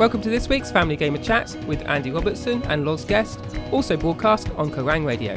Welcome to this week's Family Gamer Chat with Andy Robertson and Loz Guest, also broadcast on Kerrang Radio.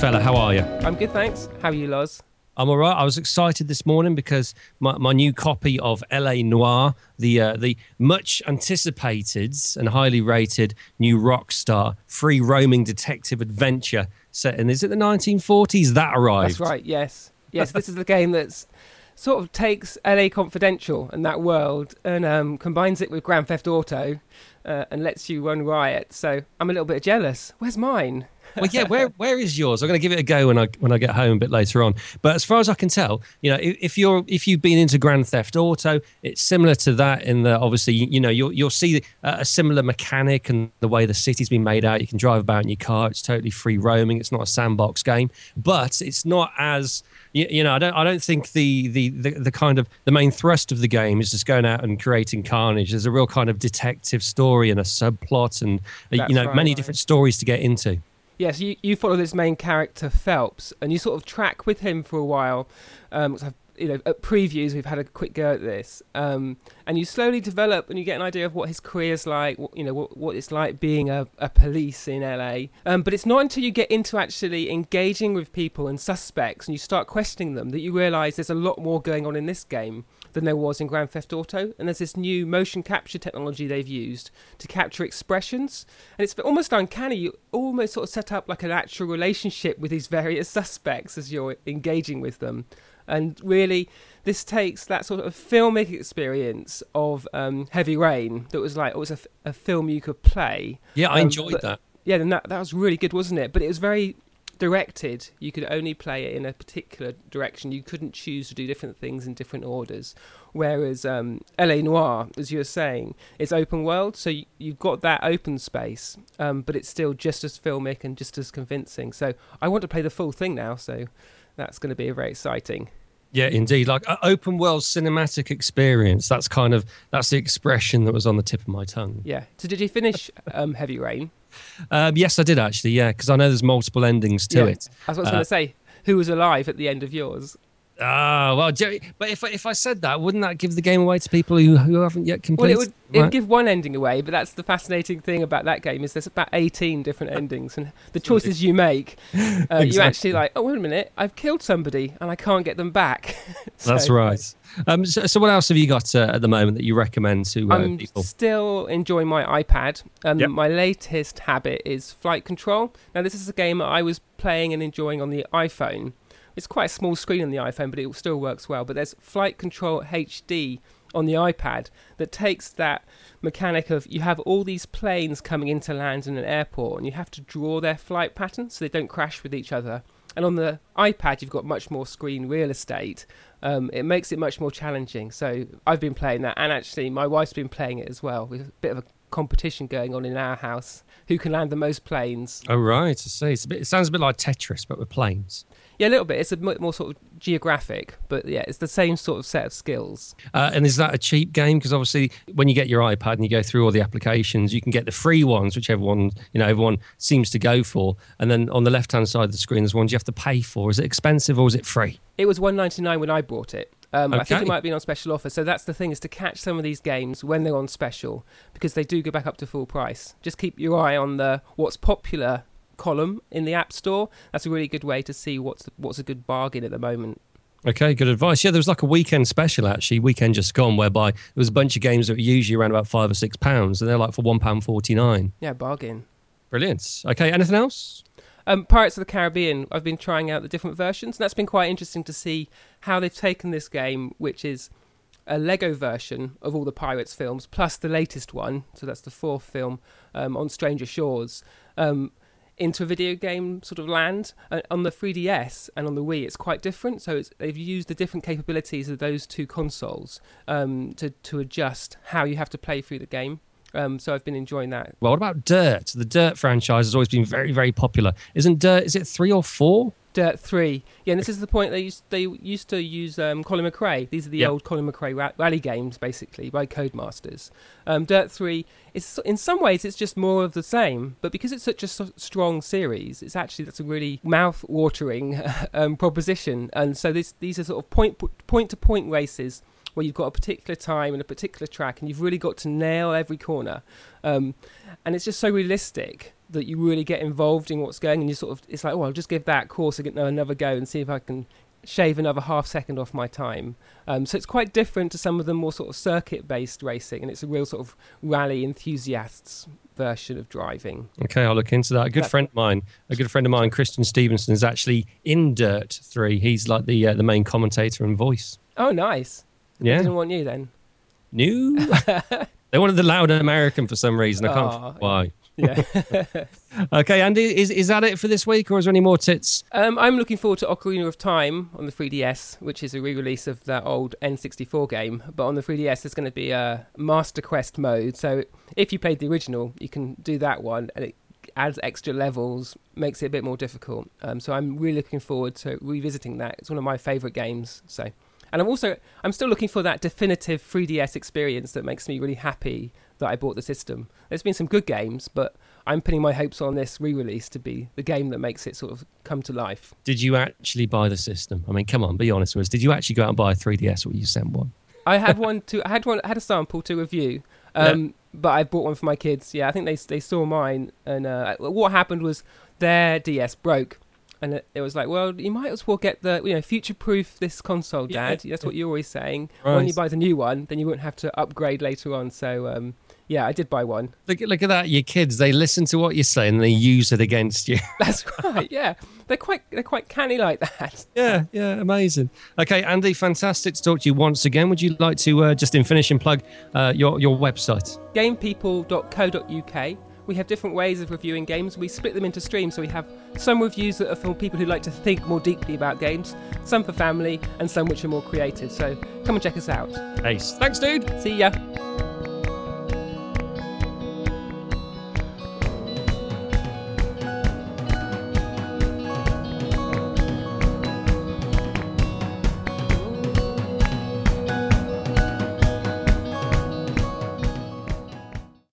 Fella, how are you? I'm good, thanks. How are you, Loz? I'm all right. I was excited this morning because my, my new copy of L.A. Noire, the uh, the much anticipated and highly rated new Rockstar free roaming detective adventure set in is it the 1940s that arrived? That's right. Yes, yes. this is the game that's sort of takes LA Confidential and that world and um, combines it with Grand Theft Auto uh, and lets you run riot. So I'm a little bit jealous. Where's mine? Well, yeah. Where where is yours? I'm going to give it a go when I when I get home a bit later on. But as far as I can tell, you know, if, you're if you've been into Grand Theft Auto, it's similar to that in the obviously you, you know you'll you'll see a similar mechanic and the way the city's been made out. You can drive about in your car. It's totally free roaming. It's not a sandbox game, but it's not as you, you, know, I don't, I don't think the, the, the, the, kind of the main thrust of the game is just going out and creating carnage. There's a real kind of detective story and a subplot, and That's you know, right, many right. different stories to get into. Yes, you, you follow this main character Phelps, and you sort of track with him for a while. Um, you know, at previews we've had a quick go at this, um, and you slowly develop and you get an idea of what his career's like. What, you know, what, what it's like being a, a police in LA. Um, but it's not until you get into actually engaging with people and suspects and you start questioning them that you realise there's a lot more going on in this game than there was in Grand Theft Auto. And there's this new motion capture technology they've used to capture expressions. And it's almost uncanny. You almost sort of set up like an actual relationship with these various suspects as you're engaging with them. And really, this takes that sort of filmic experience of um, Heavy Rain that was like, it was a, a film you could play. Yeah, I um, enjoyed but, that. Yeah, and that, that was really good, wasn't it? But it was very directed, you could only play it in a particular direction. You couldn't choose to do different things in different orders. Whereas um, LA Noire, as you were saying, is open world, so you, have got that open space, um, but it's still just as filmic and just as convincing. So I want to play the full thing now, so that's going to be a very exciting. Yeah, indeed. Like open world cinematic experience. That's kind of that's the expression that was on the tip of my tongue. Yeah. So did you finish um, Heavy Rain? Um, yes, I did actually. Yeah, because I know there's multiple endings to yeah. it. That's what I was uh, going to say. Who was alive at the end of yours? Ah, well, Jerry, but if if I said that, wouldn't that give the game away to people who, who haven't yet completed? Well, it would, it would give one ending away, but that's the fascinating thing about that game is there's about 18 different endings, and the choices you make, uh, exactly. you actually like. Oh, wait a minute, I've killed somebody and I can't get them back. so, that's right. Um, so, so, what else have you got uh, at the moment that you recommend to uh, I'm people? still enjoying my iPad. Um, yep. My latest habit is flight control. Now, this is a game I was playing and enjoying on the iPhone. It's quite a small screen on the iPhone, but it still works well. But there's Flight Control HD on the iPad that takes that mechanic of you have all these planes coming into land in an airport and you have to draw their flight pattern so they don't crash with each other. And on the iPad, you've got much more screen real estate. Um, it makes it much more challenging. So I've been playing that, and actually, my wife's been playing it as well. With a bit of a competition going on in our house. Who can land the most planes? Oh right, I see. Bit, it sounds a bit like Tetris, but with planes. Yeah, a little bit. It's a bit more sort of geographic, but yeah, it's the same sort of set of skills. Uh, and is that a cheap game? Because obviously, when you get your iPad and you go through all the applications, you can get the free ones, which everyone you know everyone seems to go for. And then on the left hand side of the screen, there's ones you have to pay for. Is it expensive or is it free? It was one ninety nine when I bought it. Um, okay. I think it might have been on special offer. So that's the thing is to catch some of these games when they're on special because they do go back up to full price. Just keep your eye on the what's popular column in the App Store. That's a really good way to see what's what's a good bargain at the moment. Okay, good advice. Yeah, there was like a weekend special actually, weekend just gone, whereby there was a bunch of games that were usually around about five or six pounds, and they're like for one pound forty nine. Yeah, bargain. Brilliant. Okay, anything else? Um, Pirates of the Caribbean. I've been trying out the different versions, and that's been quite interesting to see how they've taken this game, which is a Lego version of all the Pirates films, plus the latest one. So that's the fourth film um, on Stranger Shores. Um, into a video game sort of land. Uh, on the 3DS and on the Wii, it's quite different. So they've used the different capabilities of those two consoles um, to to adjust how you have to play through the game. Um, so I've been enjoying that. Well, what about Dirt? The Dirt franchise has always been very, very popular. Isn't Dirt? Is it three or four? Dirt Three. Yeah, and this is the point they used they used to use um, Colin McRae. These are the Yep. old Colin McRae ra- rally games, basically by Codemasters. Um, Dirt Three is in some ways it's just more of the same, but because it's such a s- strong series, it's actually that's a really mouth-watering um, proposition. And so this these are sort of point point to point races where you've got a particular time and a particular track, and you've really got to nail every corner. Um, and it's just so realistic that you really get involved in what's going, and you sort of it's like, oh, I'll just give that course another go and see if I can shave another half second off my time. Um, so it's quite different to some of the more sort of circuit-based racing, and it's a real sort of rally enthusiasts version of driving. Okay, I'll look into that. A good friend of mine, a good friend of mine, Christian Stevenson, is actually in Dirt Three. He's like the uh, the main commentator and voice. Oh, nice. Yeah, They Didn't want you then. new. they wanted the loud American for some reason. I can't. Oh, why? Yeah. Okay, Andy, is is that it for this week, or is there any more tits? Um, I'm looking forward to Ocarina of Time on the 3DS, which is a re-release of that old N64 game. But on the 3DS, there's going to be a Master Quest mode. So if you played the original, you can do that one, and it adds extra levels, makes it a bit more difficult. Um, so I'm really looking forward to revisiting that. It's one of my favourite games. So, and I'm also I'm still looking for that definitive 3DS experience that makes me really happy that I bought the system. There's been some good games, but I'm putting my hopes on this re-release to be the game that makes it sort of come to life. Did you actually buy the system? I mean, come on, be honest with us. Did you actually go out and buy a 3DS, or you sent one? I had one to I had one I had a sample to review, um, but I bought one for my kids. Yeah, I think they they saw mine, and uh, what happened was their DS broke, and it, it was like, well, you might as well get the you know future proof this console, Yeah. Dad. That's what you're always saying. Right. When you buy the new one, then you won't have to upgrade later on. So um, yeah, I did buy one. Look, look at that. Your kids, they listen to what you say and they use it against you. That's right. Yeah, they're quite they're quite canny like that. yeah, yeah, amazing. Okay, Andy, fantastic to talk to you once again. Would you like to uh, just in finishing plug uh, your your website? gamepeople.co.uk. We have different ways of reviewing games. We split them into streams, so we have some reviews that are for people who like to think more deeply about games, some for family, and some which are more creative. So come and check us out. Ace. Thanks, dude. See ya.